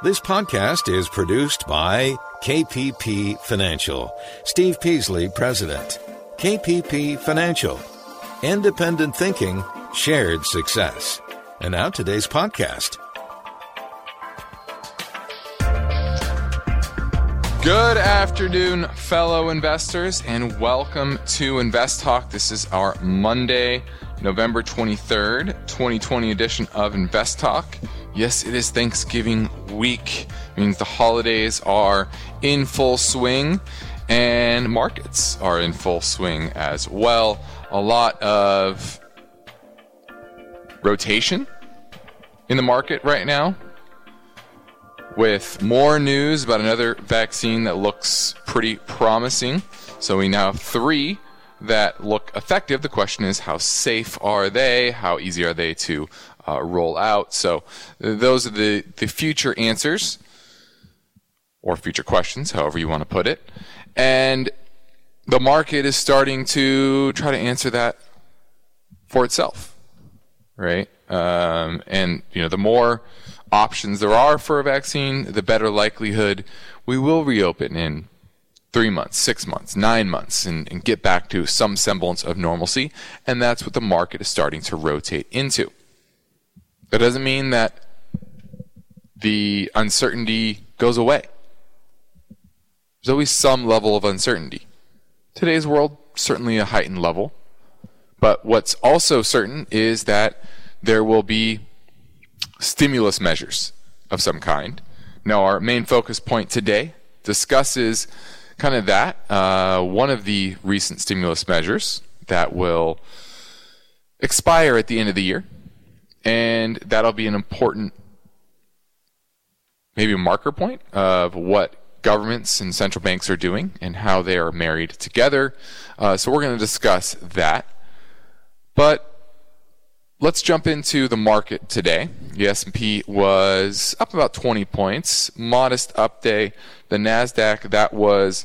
This podcast is produced by KPP Financial. Steve Peasley, President. KPP Financial. Independent thinking, shared success. And now today's podcast. Good afternoon, fellow investors, and welcome to Invest Talk. This is our Monday, November 23rd, 2020 edition of Invest Talk. Yes, it is Thanksgiving week, means the holidays are in full swing and markets are in full swing as well. A lot of rotation in the market right now with more news about another vaccine that looks pretty promising. So we now have three that look effective. The question is, how safe are they? How easy are they to uh, roll out? So those are the, the future answers or future questions, however you want to put it. And the market is starting to try to answer that for itself, right? Um, and you know, the more options there are for a vaccine, the better likelihood we will reopen in three months, six months, nine months, and, and, get back to some semblance of normalcy. And that's what the market is starting to rotate into. That doesn't mean that the uncertainty goes away. There's always some level of uncertainty. Today's world, certainly a heightened level. But what's also certain is that there will be stimulus measures of some kind. Now, our main focus point today discusses kind of that. Uh, one of the recent stimulus measures that will expire at the end of the year, and that'll be an important, maybe a marker point of what governments and central banks are doing and how they are married together. Uh, so we're going to discuss that. But Let's jump into the market today. The S&P was up about 20 points, modest up day. The Nasdaq that was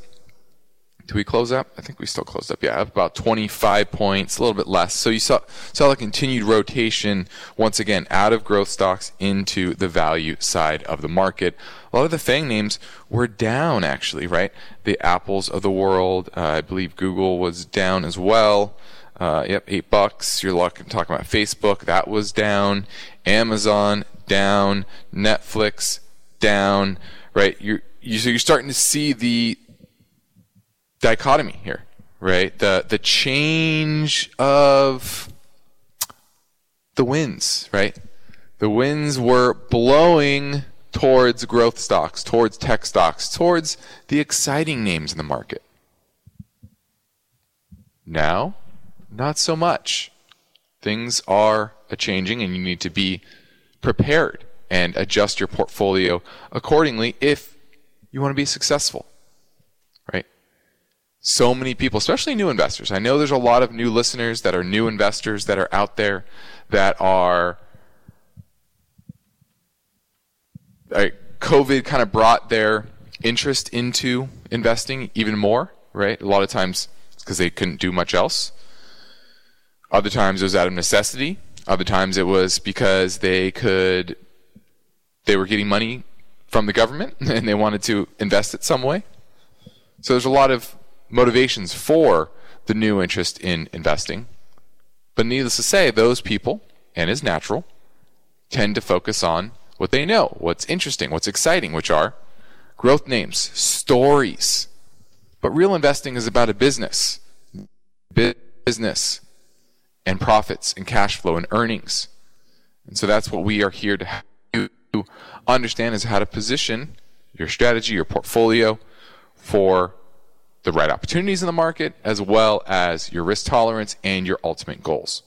we close up? I think we still closed up. Yeah, about 25 points, a little bit less. So you saw saw a continued rotation once again out of growth stocks into the value side of the market. A lot of the FANG names were down actually, right? The Apples of the world, uh, I believe Google was down as well. Uh, yep, eight bucks. You're talking about Facebook. That was down. Amazon down. Netflix down. Right? You're you, so you're starting to see the dichotomy here, right? The the change of the winds, right? The winds were blowing towards growth stocks, towards tech stocks, towards the exciting names in the market. Now, not so much. Things are changing and you need to be prepared and adjust your portfolio accordingly if you want to be successful. So many people, especially new investors. I know there's a lot of new listeners that are new investors that are out there that are COVID kind of brought their interest into investing even more, right? A lot of times it's because they couldn't do much else. Other times it was out of necessity. Other times it was because they could, they were getting money from the government and they wanted to invest it some way. So there's a lot of motivations for the new interest in investing. But needless to say, those people, and is natural, tend to focus on what they know, what's interesting, what's exciting, which are growth names, stories. But real investing is about a business. Business and profits and cash flow and earnings. And so that's what we are here to help you understand is how to position your strategy, your portfolio for the right opportunities in the market, as well as your risk tolerance and your ultimate goals.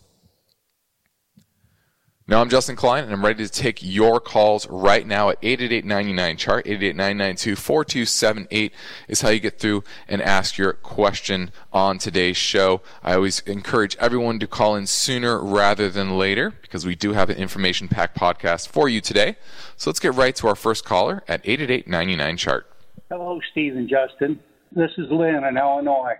Now, I'm Justin Klein, and I'm ready to take your calls right now at 888-99-CHART. 888-992-4278 is how you get through and ask your question on today's show. I always encourage everyone to call in sooner rather than later because we do have an information-packed podcast for you today. So let's get right to our first caller at 888-99-CHART. Hello, Steve and Justin. This is Lynn in Illinois.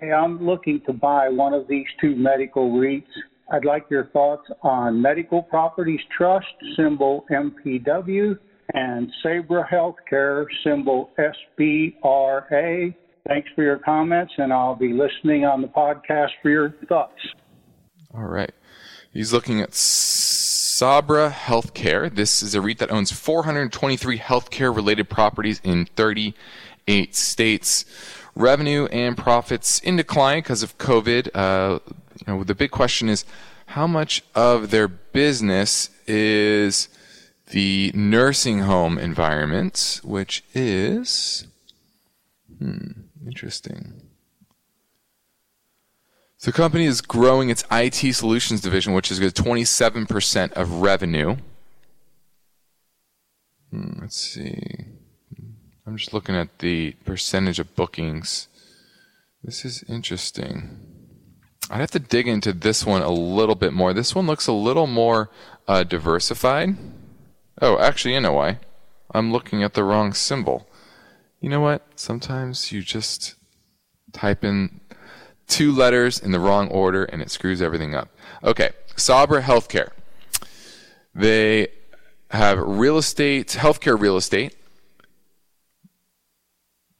Hey, I'm looking to buy one of these two medical REITs I'd like your thoughts on Medical Properties Trust, symbol MPW, and Sabra Healthcare, symbol SBRA. Thanks for your comments, and I'll be listening on the podcast for your thoughts. All right. He's looking at Sabra Healthcare. This is a REIT that owns 423 healthcare related properties in 38 states. Revenue and profits in decline because of COVID. Uh, you know, the big question is how much of their business is the nursing home environment, which is hmm, interesting. The company is growing its IT solutions division, which is at 27% of revenue. Hmm, let's see. I'm just looking at the percentage of bookings. This is interesting. I'd have to dig into this one a little bit more. This one looks a little more uh, diversified. Oh, actually, you know why? I'm looking at the wrong symbol. You know what? Sometimes you just type in two letters in the wrong order and it screws everything up. Okay, Sabra Healthcare. They have real estate, healthcare real estate,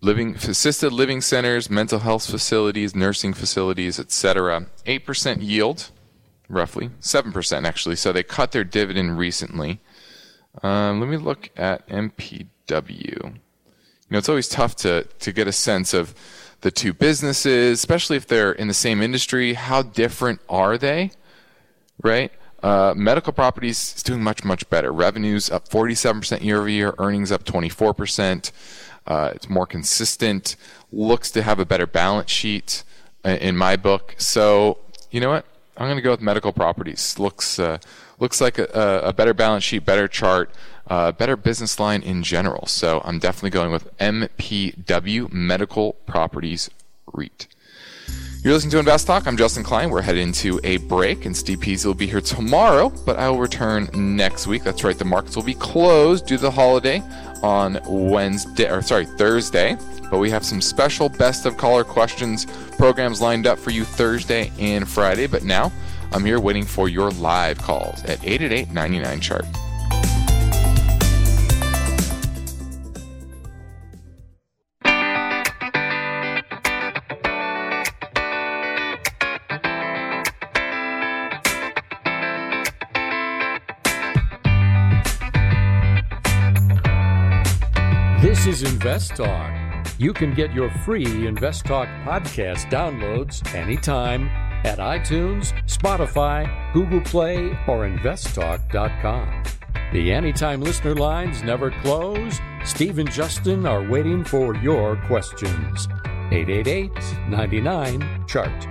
living assisted living centers, mental health facilities, nursing facilities, etc. 8% yield, roughly. 7% actually. So they cut their dividend recently. Um, let me look at MPW. You know, it's always tough to, to get a sense of the two businesses, especially if they're in the same industry. How different are they? Right? Uh, medical properties is doing much, much better. Revenues up 47% year over year, earnings up 24%. Uh, it's more consistent, looks to have a better balance sheet uh, in my book. So, you know what? I'm going to go with medical properties. Looks uh, looks like a, a, better balance sheet, better chart, uh, better business line in general. So I'm definitely going with MPW Medical Properties REIT. You're listening to Invest Talk. I'm Justin Klein. We're headed into a break, and Steve Peasley will be here tomorrow, but I will return next week. That's right, the markets will be closed due to the holiday on Wednesday, or sorry, Thursday. But we have some special best of caller questions programs lined up for you Thursday and Friday. But now, I'm here waiting for your live calls at 888 99 chart. This is Invest Talk. You can get your free Invest Talk podcast downloads anytime at iTunes, Spotify, Google Play, or investtalk.com. The Anytime listener lines never close. Steve and Justin are waiting for your questions. 888 99 Chart.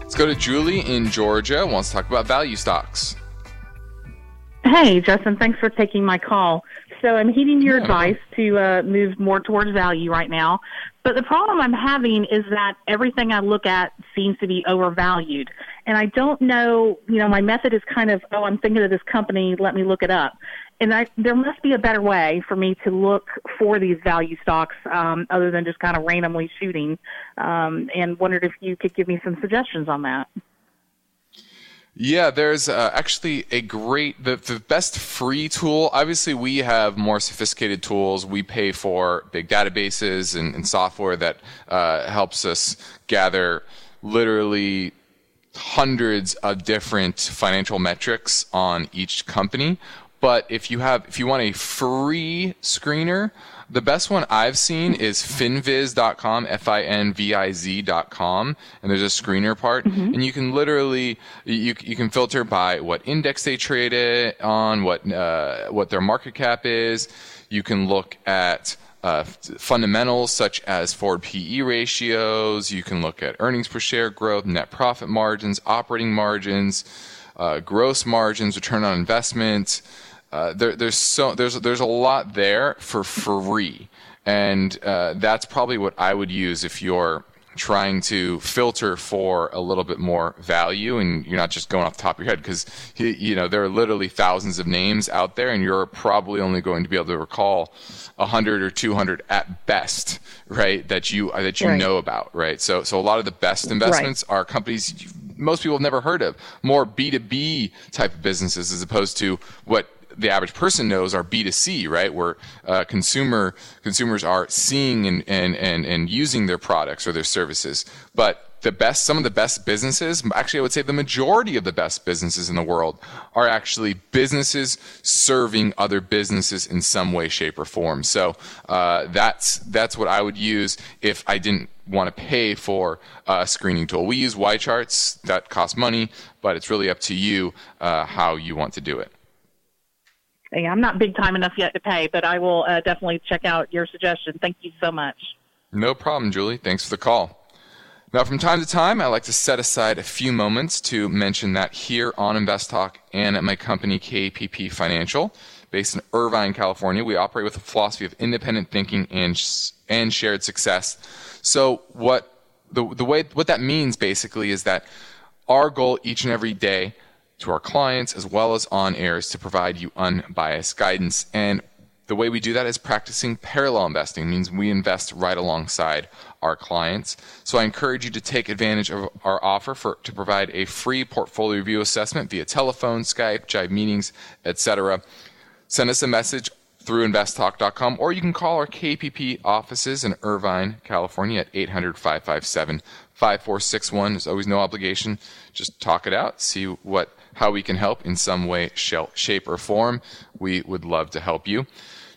Let's go to Julie in Georgia. Wants to talk about value stocks. Hey, Justin. Thanks for taking my call. So I'm heeding your yeah. advice to uh, move more towards value right now. But the problem I'm having is that everything I look at seems to be overvalued. And I don't know, you know, my method is kind of, oh, I'm thinking of this company, let me look it up. And I, there must be a better way for me to look for these value stocks um, other than just kind of randomly shooting. Um, and wondered if you could give me some suggestions on that. Yeah, there's uh, actually a great, the, the best free tool. Obviously, we have more sophisticated tools. We pay for big databases and, and software that uh, helps us gather literally hundreds of different financial metrics on each company. But if you have, if you want a free screener, the best one I've seen is finviz.com, F-I-N-V-I-Z.com, and there's a screener part, mm-hmm. and you can literally you you can filter by what index they trade it on, what uh, what their market cap is. You can look at uh, fundamentals such as forward PE ratios. You can look at earnings per share growth, net profit margins, operating margins, uh, gross margins, return on investment. Uh, there, there's so there's there's a lot there for free, and uh, that's probably what I would use if you're trying to filter for a little bit more value and you're not just going off the top of your head because you know there are literally thousands of names out there and you're probably only going to be able to recall 100 or 200 at best right that you that you right. know about right so so a lot of the best investments right. are companies most people have never heard of more b2b type of businesses as opposed to what the average person knows are B2C, right? Where uh, consumer consumers are seeing and, and, and, and using their products or their services. But the best, some of the best businesses, actually, I would say the majority of the best businesses in the world are actually businesses serving other businesses in some way, shape, or form. So uh, that's that's what I would use if I didn't want to pay for a screening tool. We use YCharts that cost money, but it's really up to you uh, how you want to do it. Yeah, I'm not big time enough yet to pay, but I will uh, definitely check out your suggestion. Thank you so much. No problem, Julie. Thanks for the call. Now, from time to time, I like to set aside a few moments to mention that here on Invest Talk and at my company, KPP Financial, based in Irvine, California, we operate with a philosophy of independent thinking and, and shared success. So, what the, the way what that means basically is that our goal each and every day to our clients as well as on air is to provide you unbiased guidance. And the way we do that is practicing parallel investing. It means we invest right alongside our clients. So I encourage you to take advantage of our offer for to provide a free portfolio review assessment via telephone, Skype, Jive meetings, etc. Send us a message through investtalk.com or you can call our KPP offices in Irvine, California at 800-557 5461. There's always no obligation. Just talk it out, see what how we can help in some way, shape, or form. We would love to help you.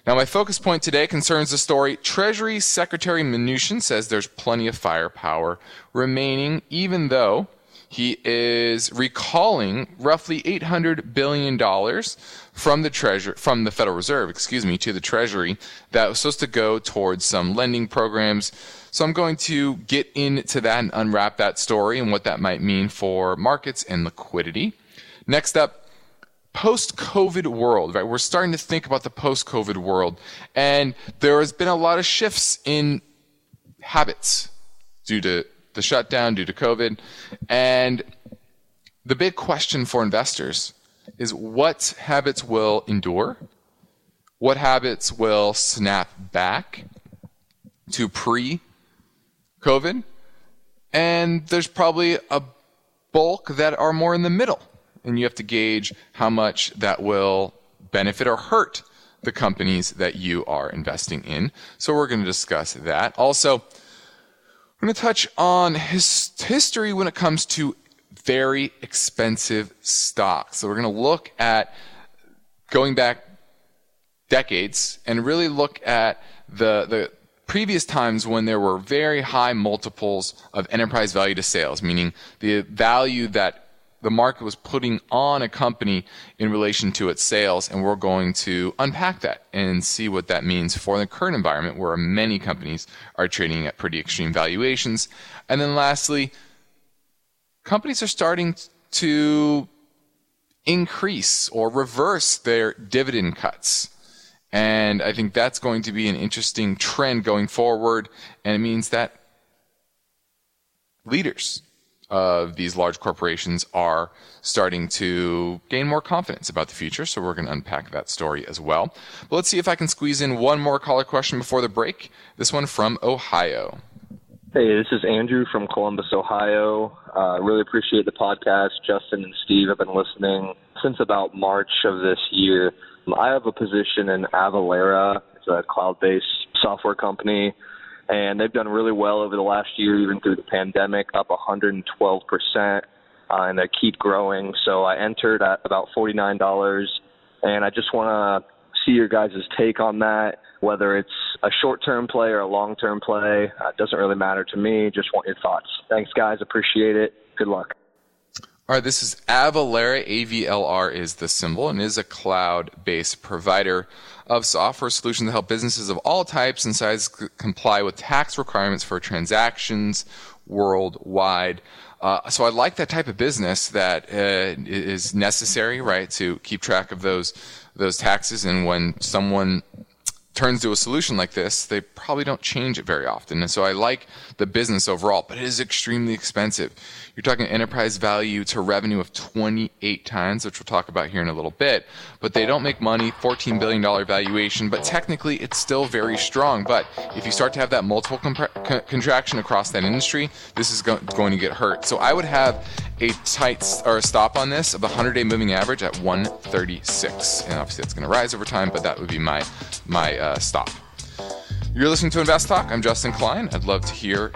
Now, my focus point today concerns the story Treasury Secretary Mnuchin says there's plenty of firepower remaining, even though he is recalling roughly $800 billion from the treasury, from the Federal Reserve, excuse me, to the Treasury that was supposed to go towards some lending programs. So I'm going to get into that and unwrap that story and what that might mean for markets and liquidity. Next up, post COVID world, right? We're starting to think about the post COVID world. And there has been a lot of shifts in habits due to the shutdown, due to COVID. And the big question for investors is what habits will endure? What habits will snap back to pre COVID? And there's probably a bulk that are more in the middle and you have to gauge how much that will benefit or hurt the companies that you are investing in. So we're going to discuss that. Also, we're going to touch on his history when it comes to very expensive stocks. So we're going to look at going back decades and really look at the, the previous times when there were very high multiples of enterprise value to sales, meaning the value that the market was putting on a company in relation to its sales, and we're going to unpack that and see what that means for the current environment where many companies are trading at pretty extreme valuations. And then lastly, companies are starting to increase or reverse their dividend cuts. And I think that's going to be an interesting trend going forward. And it means that leaders of these large corporations are starting to gain more confidence about the future. So we're going to unpack that story as well. But let's see if I can squeeze in one more caller question before the break. This one from Ohio. Hey, this is Andrew from Columbus, Ohio. Uh, really appreciate the podcast. Justin and Steve have been listening since about March of this year. I have a position in Avalara. It's a cloud-based software company and they've done really well over the last year, even through the pandemic, up 112%, uh, and they keep growing. So I entered at about $49, and I just want to see your guys' take on that, whether it's a short-term play or a long-term play. Uh, it doesn't really matter to me. Just want your thoughts. Thanks, guys. Appreciate it. Good luck. All right, this is Avalara. AVLR is the symbol and is a cloud based provider of software solutions to help businesses of all types and sizes comply with tax requirements for transactions worldwide. Uh, so I like that type of business that uh, is necessary, right, to keep track of those those taxes. And when someone turns to a solution like this, they probably don't change it very often. And so I like the business overall, but it is extremely expensive. You're talking enterprise value to revenue of 28 times, which we'll talk about here in a little bit. But they don't make money, $14 billion valuation, but technically it's still very strong. But if you start to have that multiple contraction across that industry, this is go- going to get hurt. So I would have a tight or a stop on this of the 100-day moving average at 136, and obviously it's going to rise over time, but that would be my my uh, stop. You're listening to Invest Talk. I'm Justin Klein. I'd love to hear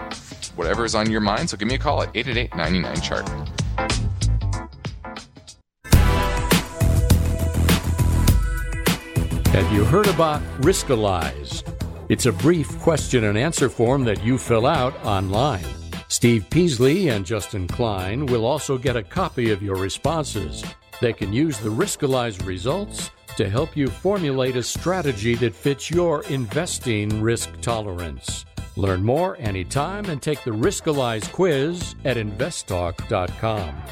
whatever is on your mind, so give me a call at 888-99 chart. Have you heard about Riskalyze? It's a brief question and answer form that you fill out online. Steve Peasley and Justin Klein will also get a copy of your responses. They can use the Riskalyze results to help you formulate a strategy that fits your investing risk tolerance. Learn more anytime and take the Riskalyze quiz at investtalk.com.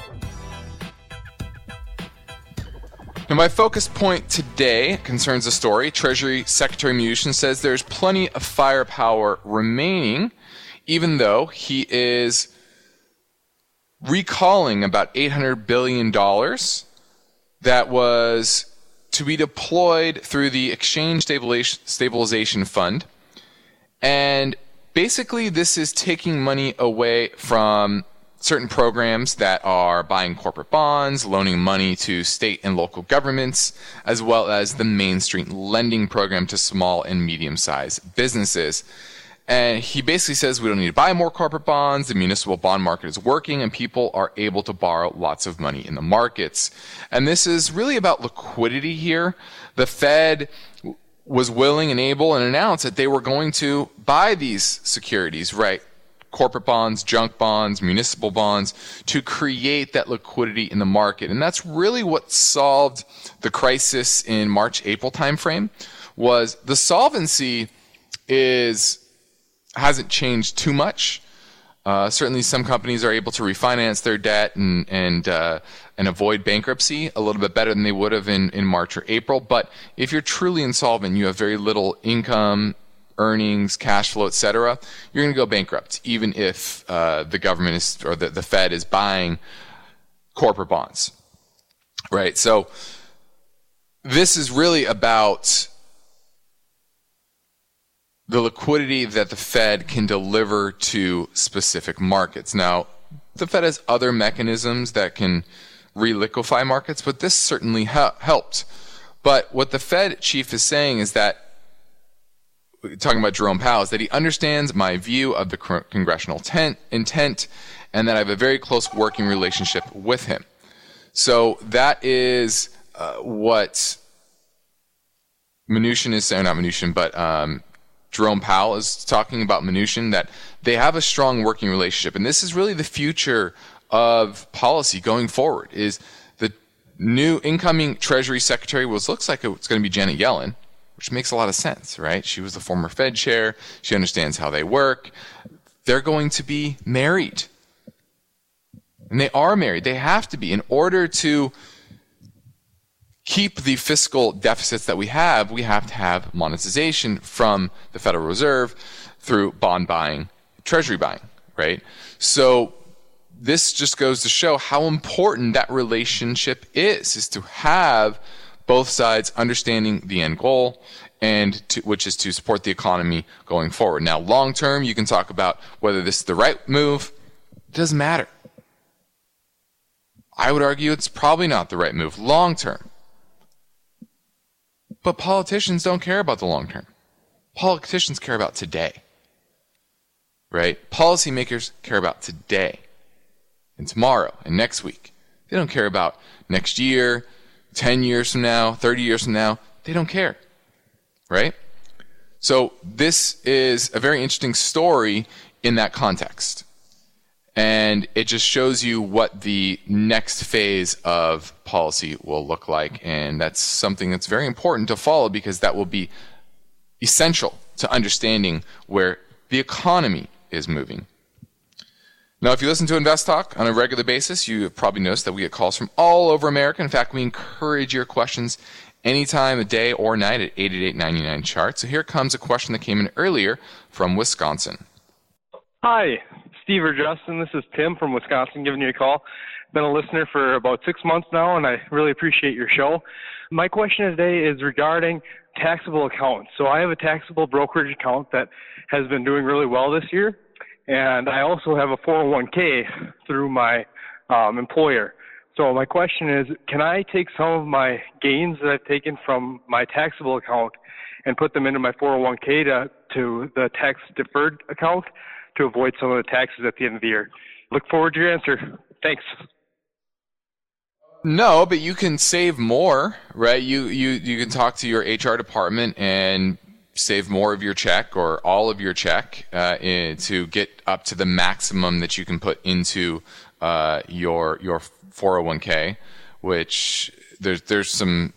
Now, my focus point today concerns a story. Treasury Secretary Mnuchin says there's plenty of firepower remaining, even though he is recalling about $800 billion that was to be deployed through the Exchange Stabilization Fund. And basically, this is taking money away from certain programs that are buying corporate bonds, loaning money to state and local governments, as well as the Main Street lending program to small and medium sized businesses. And he basically says we don't need to buy more corporate bonds. The municipal bond market is working and people are able to borrow lots of money in the markets. And this is really about liquidity here. The Fed was willing and able and announced that they were going to buy these securities, right? corporate bonds, junk bonds, municipal bonds to create that liquidity in the market. And that's really what solved the crisis in March April timeframe was the solvency is hasn't changed too much. Uh, certainly, some companies are able to refinance their debt and and uh, and avoid bankruptcy a little bit better than they would have in, in March or April. But if you're truly insolvent, you have very little income earnings, cash flow, etc., you're going to go bankrupt, even if uh, the government is or the, the Fed is buying corporate bonds. Right? So this is really about the liquidity that the Fed can deliver to specific markets. Now, the Fed has other mechanisms that can reliquify markets, but this certainly ha- helped. But what the Fed chief is saying is that talking about Jerome Powell is that he understands my view of the congressional tent, intent and that I have a very close working relationship with him. So that is uh, what Mnuchin is saying, not Mnuchin, but um, Jerome Powell is talking about Mnuchin, that they have a strong working relationship. And this is really the future of policy going forward is the new incoming Treasury Secretary was looks like it's going to be Janet Yellen which makes a lot of sense, right? She was the former Fed chair. She understands how they work. They're going to be married. And they are married. They have to be. In order to keep the fiscal deficits that we have, we have to have monetization from the Federal Reserve through bond buying, treasury buying, right? So this just goes to show how important that relationship is, is to have both sides understanding the end goal and to, which is to support the economy going forward. Now, long term, you can talk about whether this is the right move. It doesn't matter. I would argue it's probably not the right move long term. But politicians don't care about the long term. Politicians care about today. Right? Policymakers care about today and tomorrow and next week. They don't care about next year, 10 years from now, 30 years from now, they don't care. Right? So this is a very interesting story in that context. And it just shows you what the next phase of policy will look like. And that's something that's very important to follow because that will be essential to understanding where the economy is moving. Now, if you listen to Invest Talk on a regular basis, you have probably noticed that we get calls from all over America. In fact, we encourage your questions anytime, a day or night at 888 chart. So here comes a question that came in earlier from Wisconsin. Hi, Steve or Justin. This is Tim from Wisconsin giving you a call. Been a listener for about six months now, and I really appreciate your show. My question today is regarding taxable accounts. So I have a taxable brokerage account that has been doing really well this year and I also have a 401k through my um, employer. So my question is, can I take some of my gains that I've taken from my taxable account and put them into my 401k to, to the tax deferred account to avoid some of the taxes at the end of the year? Look forward to your answer. Thanks. No, but you can save more, right? You you you can talk to your HR department and save more of your check or all of your check uh, in, to get up to the maximum that you can put into uh, your your 401k, which there's there's some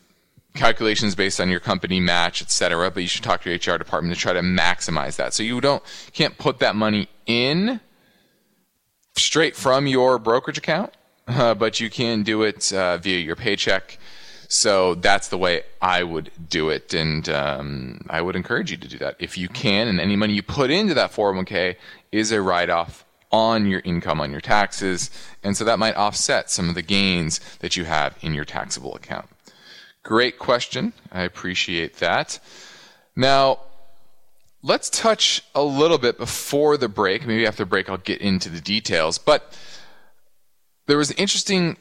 calculations based on your company match, et cetera, but you should talk to your HR department to try to maximize that. So you don't can't put that money in straight from your brokerage account, uh, but you can do it uh, via your paycheck. So that's the way I would do it, and um, I would encourage you to do that if you can. And any money you put into that 401k is a write-off on your income on your taxes, and so that might offset some of the gains that you have in your taxable account. Great question. I appreciate that. Now, let's touch a little bit before the break. Maybe after the break, I'll get into the details. But there was an interesting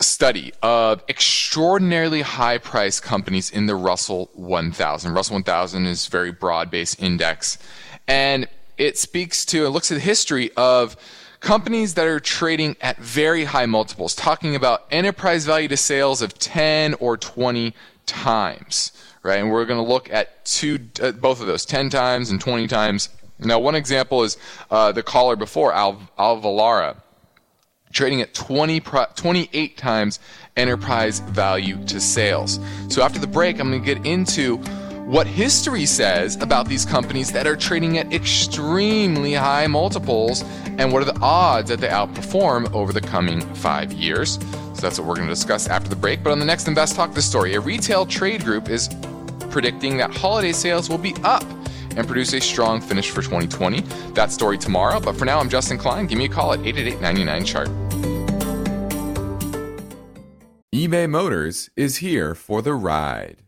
study of extraordinarily high priced companies in the Russell 1000. Russell 1000 is a very broad based index. And it speaks to and looks at the history of companies that are trading at very high multiples, talking about enterprise value to sales of 10 or 20 times, right? And we're going to look at two, uh, both of those, 10 times and 20 times. Now, one example is uh, the caller before, Al- Avalara, trading at 20 pro- 28 times enterprise value to sales. So after the break, I'm going to get into what history says about these companies that are trading at extremely high multiples and what are the odds that they outperform over the coming five years. So that's what we're going to discuss after the break. But on the next Invest Talk, the story a retail trade group is predicting that holiday sales will be up and produce a strong finish for 2020. That story tomorrow. But for now, I'm Justin Klein. Give me a call at 888 99 chart. eBay Motors is here for the ride.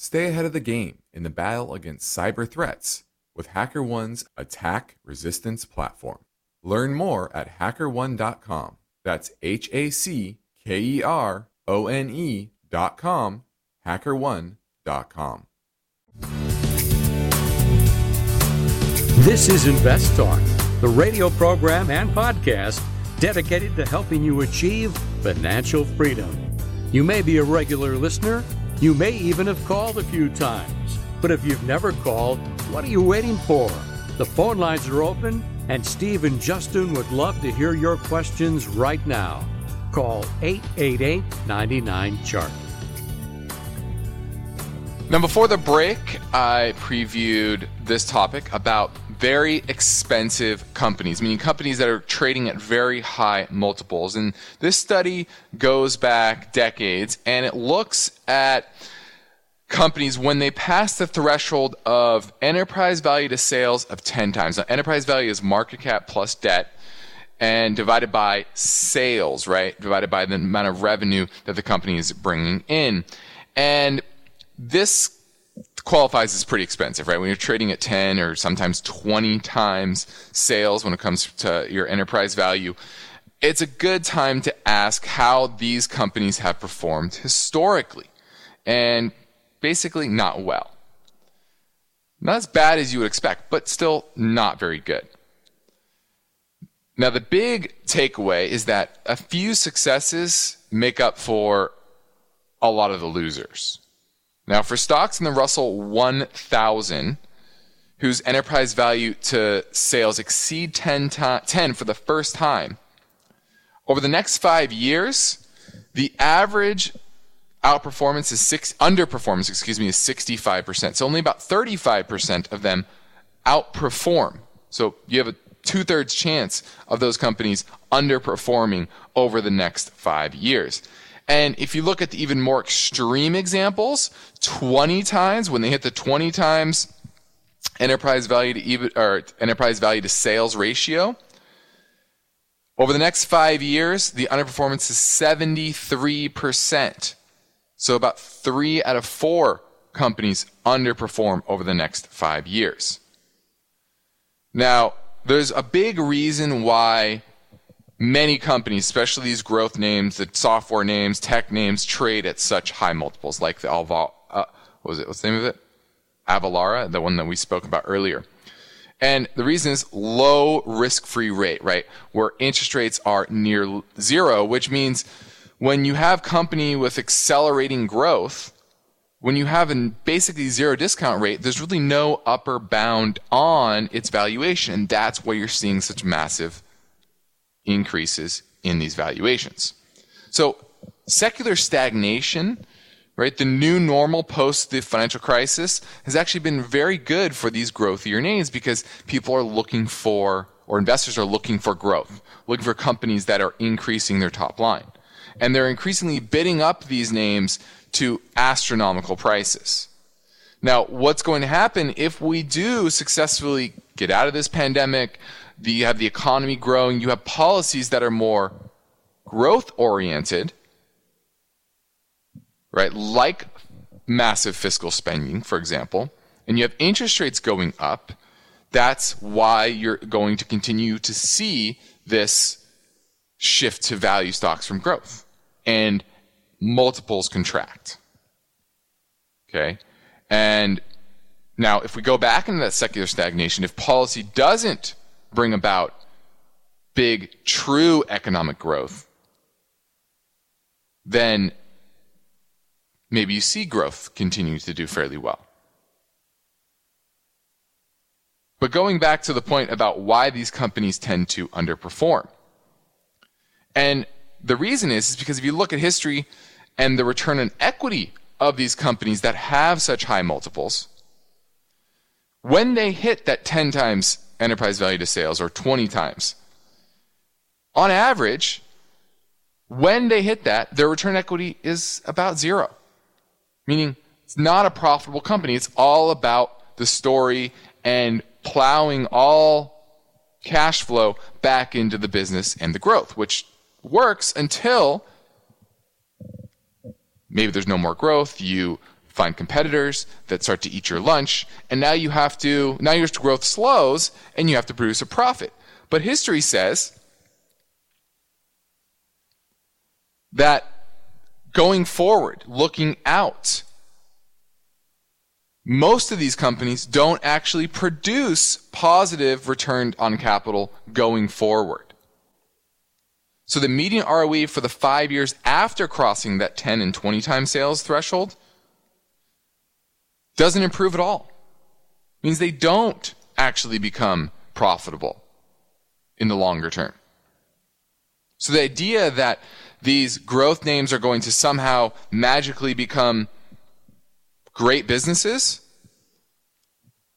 Stay ahead of the game in the battle against cyber threats with HackerOne's attack resistance platform. Learn more at hackerone.com. That's H A C K E R O N E.com, hackerone.com. This is Invest Talk, the radio program and podcast dedicated to helping you achieve financial freedom. You may be a regular listener, you may even have called a few times, but if you've never called, what are you waiting for? The phone lines are open, and Steve and Justin would love to hear your questions right now. Call 888 99 Chart. Now, before the break, I previewed this topic about very expensive companies, meaning companies that are trading at very high multiples. And this study goes back decades and it looks at companies when they pass the threshold of enterprise value to sales of 10 times. Now, enterprise value is market cap plus debt and divided by sales, right? Divided by the amount of revenue that the company is bringing in. And this qualifies as pretty expensive, right? When you're trading at 10 or sometimes 20 times sales when it comes to your enterprise value, it's a good time to ask how these companies have performed historically. And basically, not well. Not as bad as you would expect, but still not very good. Now, the big takeaway is that a few successes make up for a lot of the losers. Now, for stocks in the Russell 1000, whose enterprise value to sales exceed 10, 10 for the first time, over the next five years, the average outperformance is six, underperformance, excuse me, is 65%. So only about 35% of them outperform. So you have a two thirds chance of those companies underperforming over the next five years. And if you look at the even more extreme examples, 20 times when they hit the 20 times enterprise value to EBIT or enterprise value to sales ratio, over the next five years, the underperformance is 73%. So about three out of four companies underperform over the next five years. Now, there's a big reason why many companies, especially these growth names, the software names, tech names, trade at such high multiples, like the Alval, uh, what was it? What's the name of it? Avalara, the one that we spoke about earlier. And the reason is low risk free rate, right? Where interest rates are near zero, which means when you have company with accelerating growth, when you have a basically zero discount rate, there's really no upper bound on its valuation. And that's why you're seeing such massive increases in these valuations. So secular stagnation, right? The new normal post the financial crisis has actually been very good for these growthier names because people are looking for, or investors are looking for growth, looking for companies that are increasing their top line. And they're increasingly bidding up these names to astronomical prices. Now, what's going to happen if we do successfully get out of this pandemic, the, you have the economy growing, you have policies that are more growth oriented, right? Like massive fiscal spending, for example, and you have interest rates going up. That's why you're going to continue to see this shift to value stocks from growth and multiples contract. Okay. And now, if we go back into that secular stagnation, if policy doesn't bring about big, true economic growth, then maybe you see growth continue to do fairly well. But going back to the point about why these companies tend to underperform. And the reason is, is because if you look at history and the return on equity of these companies that have such high multiples, when they hit that 10 times enterprise value to sales or 20 times. On average, when they hit that, their return equity is about zero, meaning it's not a profitable company. It's all about the story and plowing all cash flow back into the business and the growth, which works until maybe there's no more growth. You find competitors that start to eat your lunch, and now you have to, now your growth slows and you have to produce a profit. But history says that going forward, looking out, most of these companies don't actually produce positive return on capital going forward. So the median ROE for the five years after crossing that 10 and 20 times sales threshold doesn't improve at all. It means they don't actually become profitable in the longer term. So the idea that these growth names are going to somehow magically become great businesses,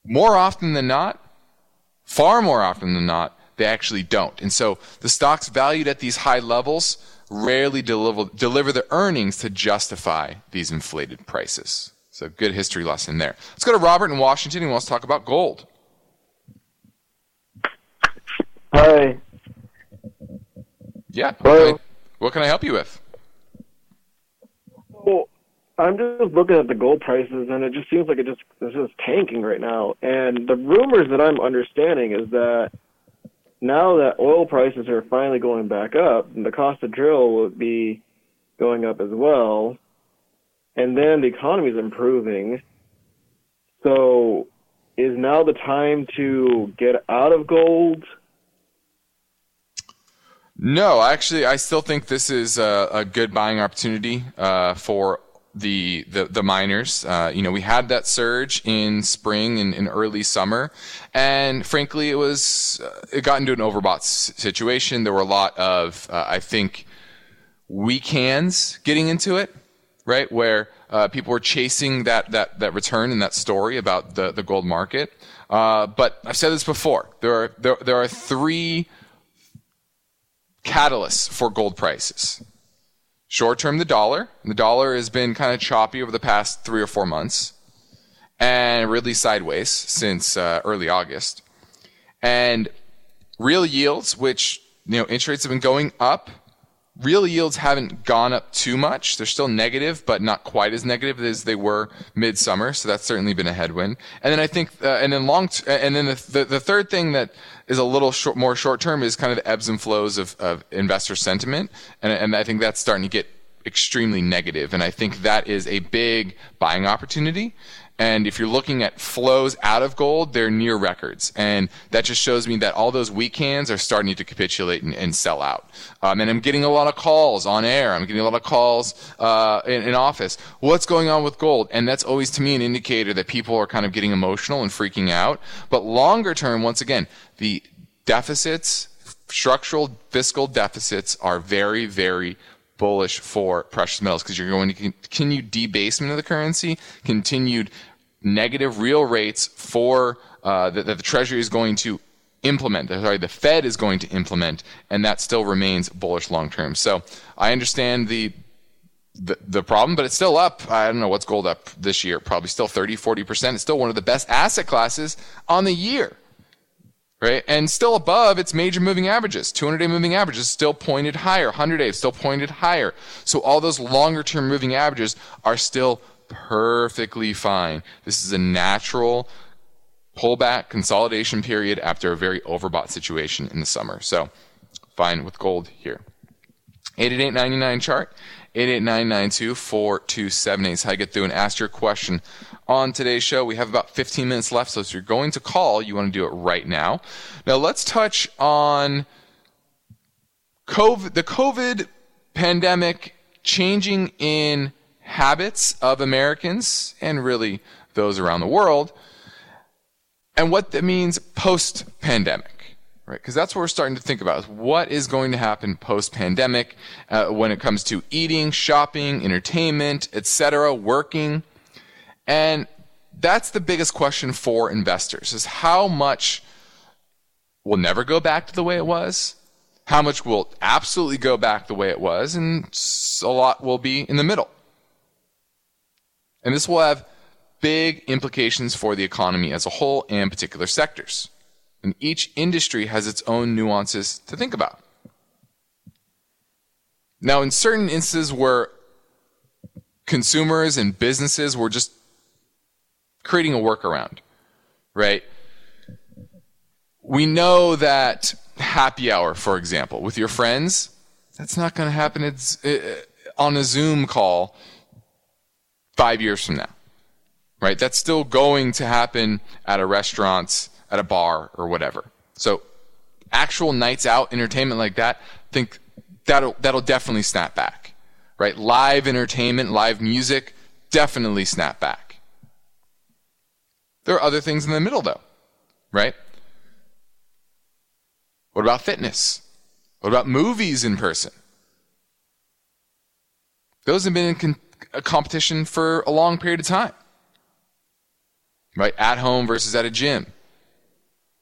more often than not, far more often than not, they actually don't. And so the stocks valued at these high levels rarely deliver, deliver the earnings to justify these inflated prices. So good history lesson there. Let's go to Robert in Washington. He wants to talk about gold. Hi. Yeah. What can, I, what can I help you with? Well, I'm just looking at the gold prices, and it just seems like it just it's just tanking right now. And the rumors that I'm understanding is that now that oil prices are finally going back up, the cost to drill will be going up as well, and then the economy is improving. So, is now the time to get out of gold? No, actually, I still think this is a, a good buying opportunity uh, for the the, the miners. Uh, you know, we had that surge in spring and, in early summer, and frankly, it was uh, it got into an overbought situation. There were a lot of uh, I think weak hands getting into it, right? Where uh, people were chasing that that that return and that story about the the gold market. Uh, but I've said this before. There are there there are three catalysts for gold prices. Short term, the dollar. The dollar has been kind of choppy over the past three or four months and really sideways since uh, early August. And real yields, which, you know, interest rates have been going up. Real yields haven't gone up too much. They're still negative, but not quite as negative as they were midsummer. So that's certainly been a headwind. And then I think, uh, and then long, t- and then the, the, the third thing that is a little short, more short term is kind of the ebbs and flows of, of investor sentiment. And, and I think that's starting to get extremely negative. And I think that is a big buying opportunity. And if you're looking at flows out of gold, they're near records. And that just shows me that all those weak hands are starting to capitulate and, and sell out. Um, and I'm getting a lot of calls on air. I'm getting a lot of calls uh, in, in office. What's going on with gold? And that's always to me an indicator that people are kind of getting emotional and freaking out. But longer term, once again, the deficits, structural fiscal deficits are very, very bullish for precious metals because you're going to continue debasement of the currency, continued negative real rates for uh, that, that the Treasury is going to implement. Sorry, the Fed is going to implement, and that still remains bullish long term. So I understand the, the the problem, but it's still up. I don't know what's gold up this year. Probably still 30, 40 percent. It's still one of the best asset classes on the year. Right? And still above its major moving averages. 200 day moving averages still pointed higher. 100 day still pointed higher. So all those longer term moving averages are still perfectly fine. This is a natural pullback consolidation period after a very overbought situation in the summer. So fine with gold here. 888 chart. 889924278 is how you get through and ask your question on today's show. We have about 15 minutes left, so if you're going to call, you want to do it right now. Now let's touch on COVID, the COVID pandemic changing in habits of Americans and really those around the world, and what that means post pandemic. Right, because that's what we're starting to think about is what is going to happen post pandemic uh, when it comes to eating, shopping, entertainment, etc., working. And that's the biggest question for investors is how much will never go back to the way it was, how much will absolutely go back the way it was, and a lot will be in the middle. And this will have big implications for the economy as a whole and particular sectors. And each industry has its own nuances to think about. Now, in certain instances where consumers and businesses were just creating a workaround, right? We know that happy hour, for example, with your friends, that's not going to happen it's, uh, on a Zoom call five years from now, right? That's still going to happen at a restaurant, at a bar, or whatever. So, actual nights out entertainment like that, think that'll that'll definitely snap back, right? Live entertainment, live music, definitely snap back. There are other things in the middle, though, right? What about fitness? What about movies in person? Those have been in con- a competition for a long period of time. Right? At home versus at a gym.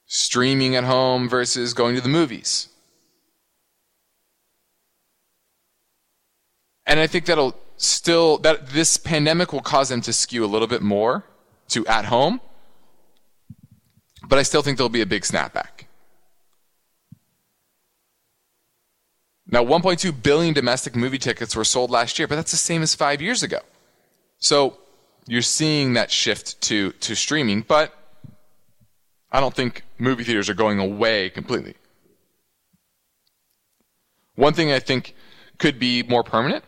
Streaming at home versus going to the movies. And I think that'll still that this pandemic will cause them to skew a little bit more to at home. But I still think there'll be a big snapback. Now, 1.2 billion domestic movie tickets were sold last year, but that's the same as five years ago. So you're seeing that shift to, to streaming, but I don't think movie theaters are going away completely. One thing I think could be more permanent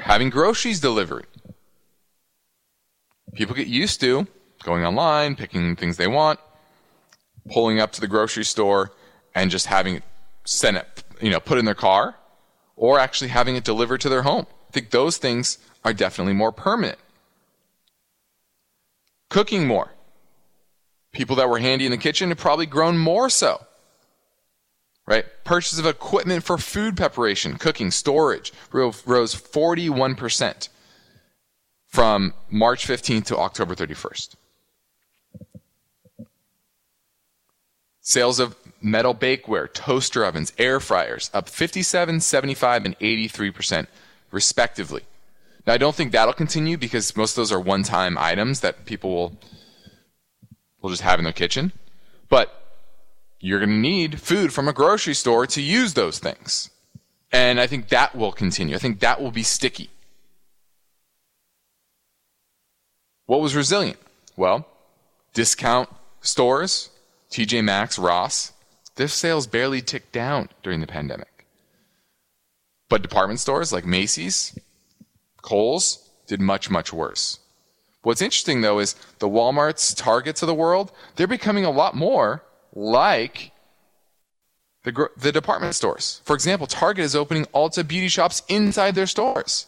having groceries delivered. People get used to going online, picking things they want, pulling up to the grocery store, and just having it sent it, you know, put in their car, or actually having it delivered to their home. I think those things are definitely more permanent. Cooking more. People that were handy in the kitchen have probably grown more so. Right? Purchase of equipment for food preparation, cooking, storage rose 41% from March 15th to October 31st. Sales of metal bakeware, toaster ovens, air fryers up 57, 75, and 83% respectively. Now, I don't think that'll continue because most of those are one time items that people will, will just have in their kitchen. But you're going to need food from a grocery store to use those things. And I think that will continue. I think that will be sticky. What was resilient? Well, discount stores, TJ Maxx, Ross, their sales barely ticked down during the pandemic. But department stores like Macy's, Kohl's did much, much worse. What's interesting though is the Walmarts, Targets of the world, they're becoming a lot more like the, the department stores. For example, Target is opening Ulta beauty shops inside their stores.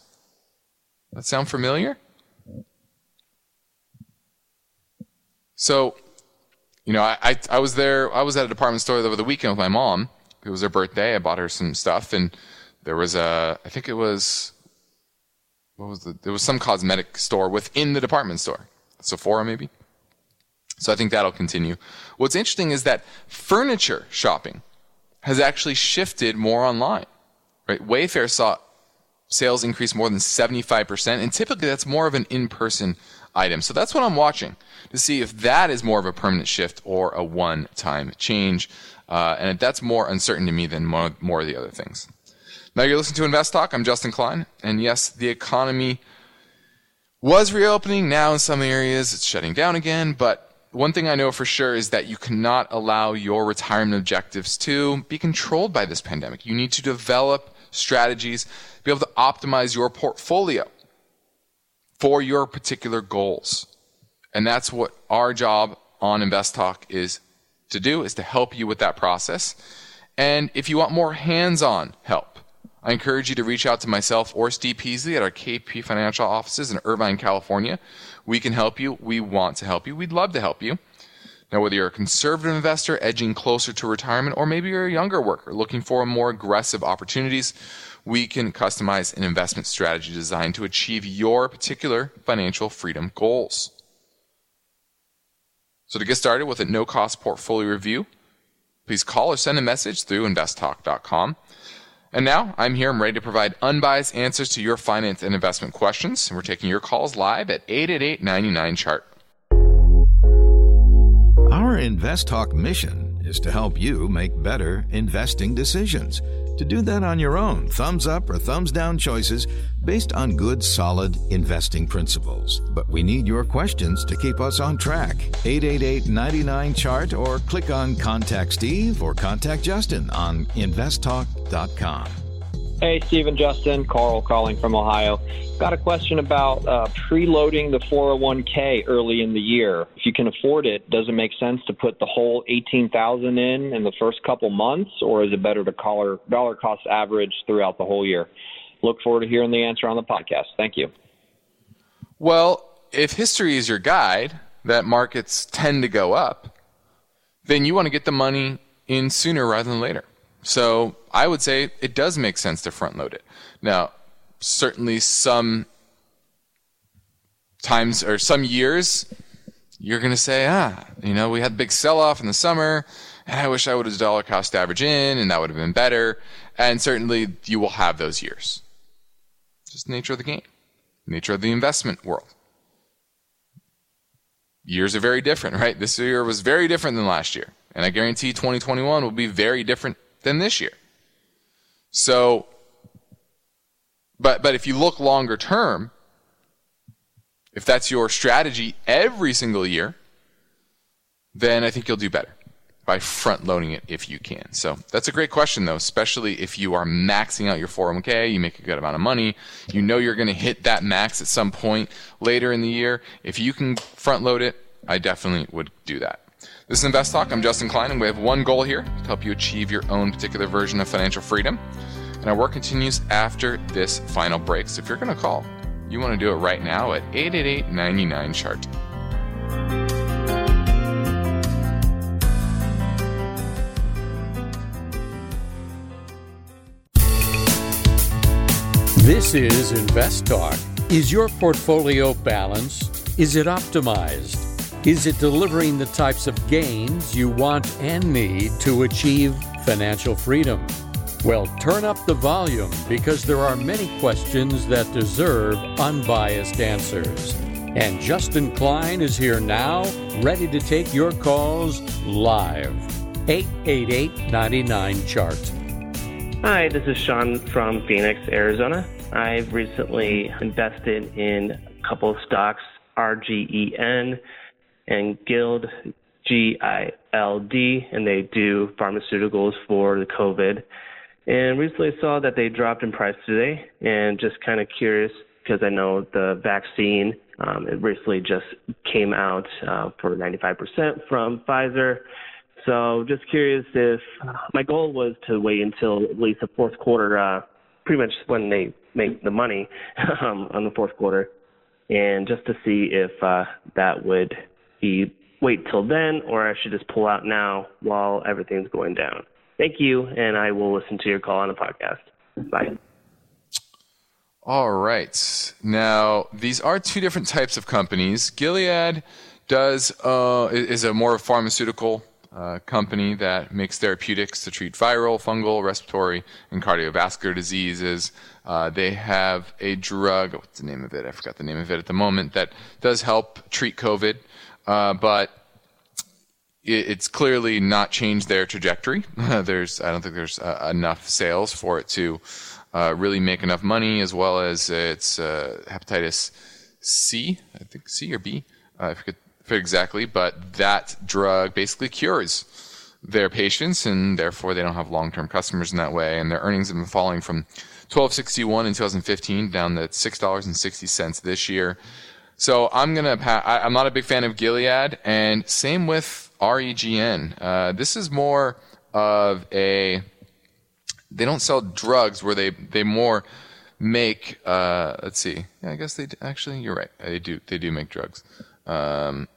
That sound familiar? So you know, I, I, I was there. I was at a department store over the weekend with my mom. It was her birthday. I bought her some stuff, and there was a. I think it was. What was the? There was some cosmetic store within the department store, Sephora maybe. So I think that'll continue. What's interesting is that furniture shopping has actually shifted more online. Right? Wayfair saw sales increase more than 75%, and typically that's more of an in-person item. So that's what I'm watching to see if that is more of a permanent shift or a one time change. Uh, and that's more uncertain to me than more, more of the other things. Now you're listening to Invest Talk. I'm Justin Klein. And yes, the economy was reopening. Now in some areas it's shutting down again. But one thing I know for sure is that you cannot allow your retirement objectives to be controlled by this pandemic. You need to develop strategies, be able to optimize your portfolio for your particular goals. And that's what our job on Invest Talk is to do is to help you with that process. And if you want more hands-on help, I encourage you to reach out to myself or Steve Peasley at our KP Financial offices in Irvine, California. We can help you. We want to help you. We'd love to help you. Now, whether you're a conservative investor edging closer to retirement, or maybe you're a younger worker looking for more aggressive opportunities, we can customize an investment strategy designed to achieve your particular financial freedom goals. So to get started with a no-cost portfolio review, please call or send a message through investtalk.com. And now I'm here. I'm ready to provide unbiased answers to your finance and investment questions. And we're taking your calls live at 888-99-CHART. Our Invest Talk mission is to help you make better investing decisions. To do that on your own, thumbs up or thumbs down choices based on good, solid investing principles. But we need your questions to keep us on track. 888 99 Chart or click on Contact Steve or Contact Justin on investtalk.com. Hey, Stephen, Justin, Carl calling from Ohio. Got a question about uh, preloading the 401k early in the year. If you can afford it, does it make sense to put the whole 18,000 in in the first couple months, or is it better to collar, dollar cost average throughout the whole year? Look forward to hearing the answer on the podcast. Thank you. Well, if history is your guide, that markets tend to go up, then you want to get the money in sooner rather than later. So I would say it does make sense to front load it. Now, certainly some times or some years, you're going to say, ah, you know, we had a big sell off in the summer, and I wish I would have dollar cost average in, and that would have been better. And certainly you will have those years. Just nature of the game, nature of the investment world. Years are very different, right? This year was very different than last year. And I guarantee 2021 will be very different than this year. So, but, but if you look longer term, if that's your strategy every single year, then I think you'll do better by front loading it if you can. So that's a great question though, especially if you are maxing out your 401k, you make a good amount of money, you know you're going to hit that max at some point later in the year. If you can front load it, I definitely would do that. This is Invest Talk. I'm Justin Klein, and we have one goal here to help you achieve your own particular version of financial freedom. And our work continues after this final break. So if you're going to call, you want to do it right now at 888 99 chart. This is Invest Talk. Is your portfolio balanced? Is it optimized? Is it delivering the types of gains you want and need to achieve financial freedom? Well, turn up the volume because there are many questions that deserve unbiased answers. And Justin Klein is here now, ready to take your calls live. 888 99 Chart. Hi, this is Sean from Phoenix, Arizona. I've recently invested in a couple of stocks, RGEN and Gild, G I L D, and they do pharmaceuticals for the COVID. And recently saw that they dropped in price today, and just kind of curious because I know the vaccine um, it recently just came out uh, for 95% from Pfizer. So just curious if my goal was to wait until at least the fourth quarter, uh, pretty much when they make the money um, on the fourth quarter, and just to see if uh, that would wait till then, or I should just pull out now while everything's going down. Thank you, and I will listen to your call on the podcast. Bye. All right. Now, these are two different types of companies. Gilead does uh, is a more pharmaceutical uh, company that makes therapeutics to treat viral, fungal, respiratory, and cardiovascular diseases. Uh, they have a drug. What's the name of it? I forgot the name of it at the moment. That does help treat COVID. Uh, but it, it's clearly not changed their trajectory. there's, I don't think there's uh, enough sales for it to uh, really make enough money, as well as it's uh, hepatitis C, I think C or B, uh, I forget, forget exactly. But that drug basically cures their patients, and therefore they don't have long-term customers in that way. And their earnings have been falling from 1261 in 2015 down to six dollars and sixty cents this year. So I'm gonna. I, am not a big fan of Gilead, and same with REGN. Uh, this is more of a. They don't sell drugs where they they more make. Uh, let's see. Yeah, I guess they actually. You're right. They do. They do make drugs. Um,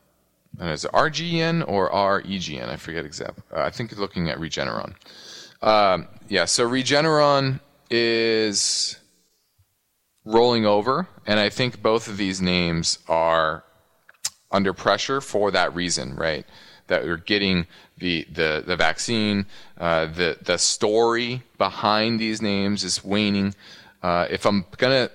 and is it RGN or REGN? I forget exactly. Uh, I think you're looking at Regeneron. Um, yeah. So Regeneron is rolling over, and I think both of these names are under pressure for that reason, right? That we're getting the the the vaccine, uh, the the story behind these names is waning. Uh, if I'm gonna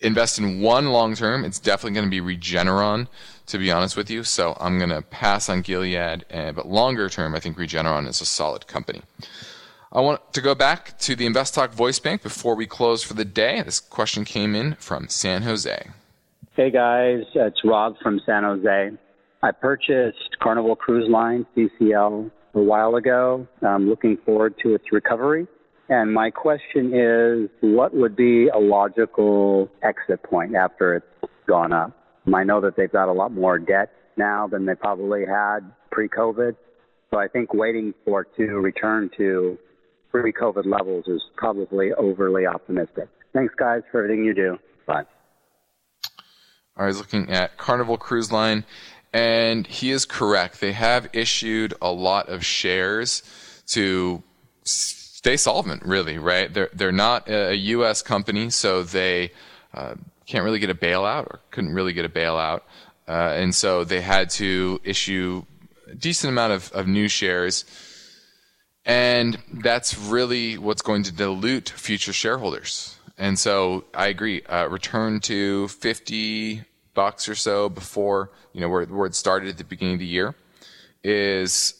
invest in one long term, it's definitely going to be Regeneron. To be honest with you, so I'm going to pass on Gilead, and, but longer term, I think Regeneron is a solid company. I want to go back to the Invest Talk voice bank before we close for the day. This question came in from San Jose. Hey guys, it's Rob from San Jose. I purchased Carnival Cruise Line CCL a while ago. I'm looking forward to its recovery. And my question is, what would be a logical exit point after it's gone up? I know that they've got a lot more debt now than they probably had pre-COVID. So I think waiting for it to return to pre-COVID levels is probably overly optimistic. Thanks, guys, for everything you do. Bye. I was looking at Carnival Cruise Line, and he is correct. They have issued a lot of shares to stay solvent, really, right? They're, they're not a U.S. company, so they uh, can't really get a bailout or couldn't really get a bailout. Uh, and so they had to issue a decent amount of, of new shares. And that's really what's going to dilute future shareholders. And so I agree. Uh, return to 50 bucks or so before, you know, where, where it started at the beginning of the year is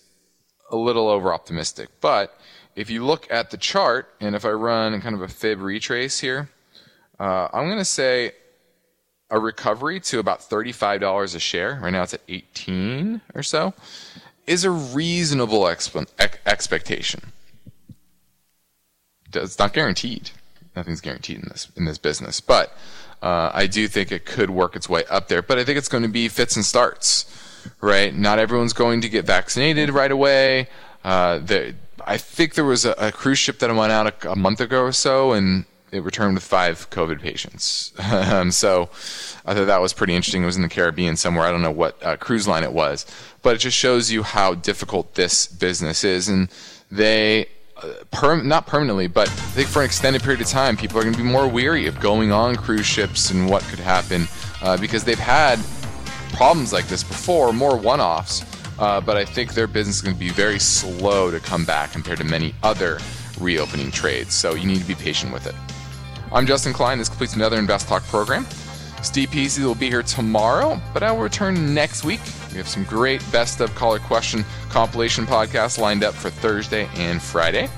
a little over optimistic. But if you look at the chart, and if I run kind of a fib retrace here, uh, I'm going to say a recovery to about $35 a share. Right now it's at 18 or so is a reasonable exp- ex- expectation. It's not guaranteed. Nothing's guaranteed in this in this business, but uh, I do think it could work its way up there. But I think it's going to be fits and starts, right? Not everyone's going to get vaccinated right away. Uh, the, I think there was a, a, cruise ship that went out a, a, month ago or so, and it returned with five COVID patients. um, so I thought that was pretty interesting. It was in the Caribbean somewhere. I don't know what uh, cruise line it was, but it just shows you how difficult this business is. And they, uh, not permanently, but I think for an extended period of time, people are going to be more weary of going on cruise ships and what could happen uh, because they've had problems like this before, more one offs. Uh, but I think their business is going to be very slow to come back compared to many other reopening trades. So you need to be patient with it. I'm Justin Klein. This completes another Invest Talk program. Steve Peasley will be here tomorrow, but I will return next week. We have some great best of caller question compilation podcasts lined up for Thursday and Friday.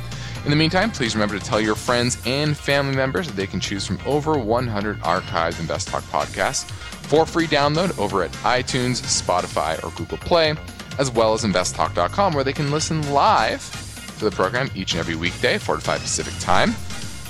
In the meantime, please remember to tell your friends and family members that they can choose from over 100 archived Invest Talk podcasts for free download over at iTunes, Spotify, or Google Play, as well as investtalk.com, where they can listen live to the program each and every weekday, 4 to 5 Pacific time